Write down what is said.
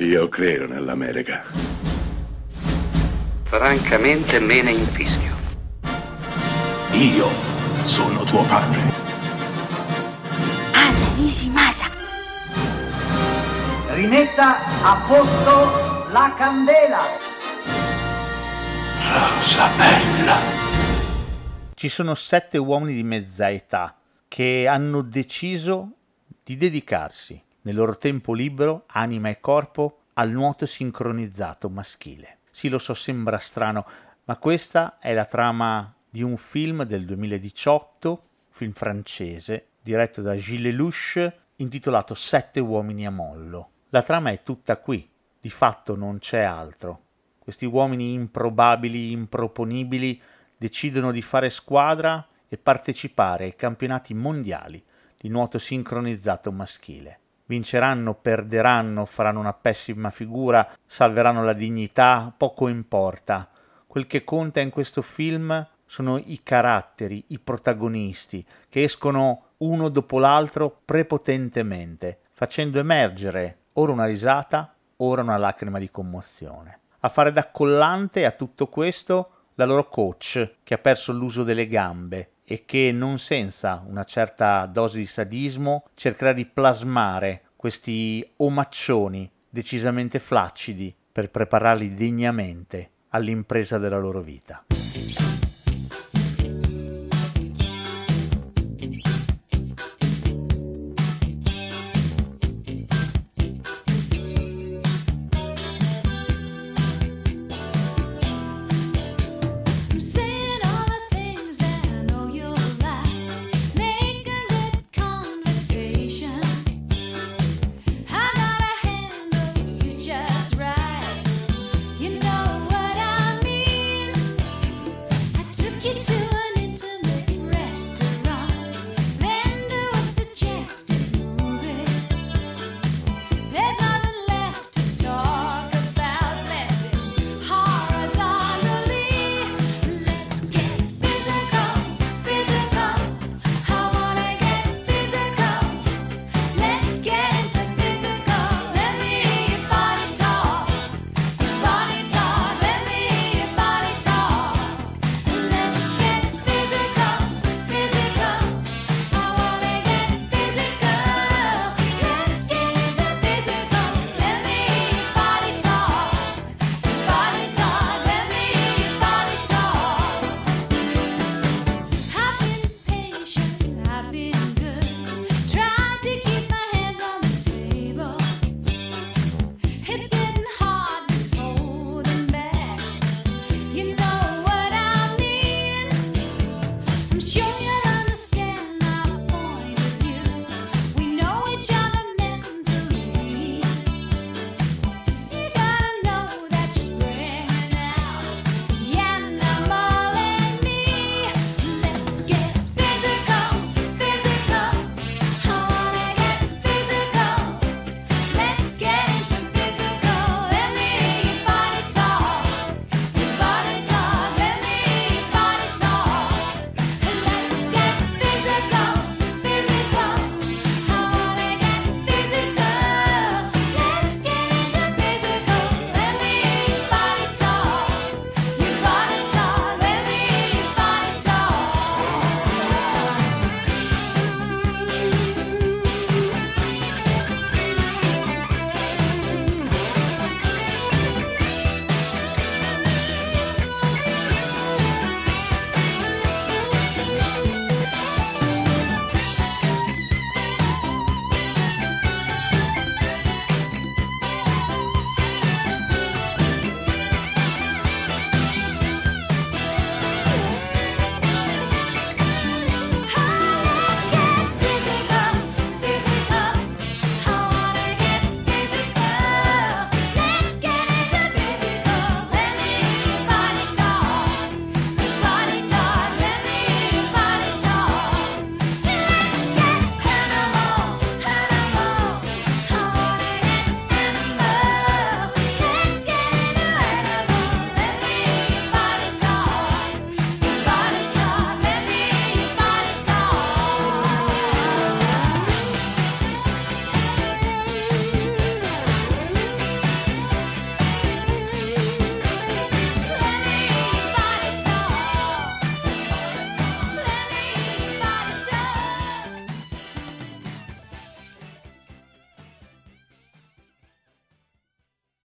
Io credo nell'America. Francamente me ne infischio. Io sono tuo padre. Anna Nishimasa. Rimetta a posto la candela. Rosa bella. Ci sono sette uomini di mezza età che hanno deciso di dedicarsi nel loro tempo libero, anima e corpo, al nuoto sincronizzato maschile. Sì, lo so, sembra strano, ma questa è la trama di un film del 2018, film francese, diretto da Gilles Lelouch, intitolato Sette uomini a mollo. La trama è tutta qui, di fatto non c'è altro. Questi uomini improbabili, improponibili, decidono di fare squadra e partecipare ai campionati mondiali di nuoto sincronizzato maschile. Vinceranno, perderanno, faranno una pessima figura, salveranno la dignità, poco importa. Quel che conta in questo film sono i caratteri, i protagonisti, che escono uno dopo l'altro prepotentemente, facendo emergere ora una risata, ora una lacrima di commozione. A fare da collante a tutto questo la loro coach, che ha perso l'uso delle gambe e che non senza una certa dose di sadismo cercherà di plasmare questi omaccioni decisamente flaccidi per prepararli degnamente all'impresa della loro vita. show you.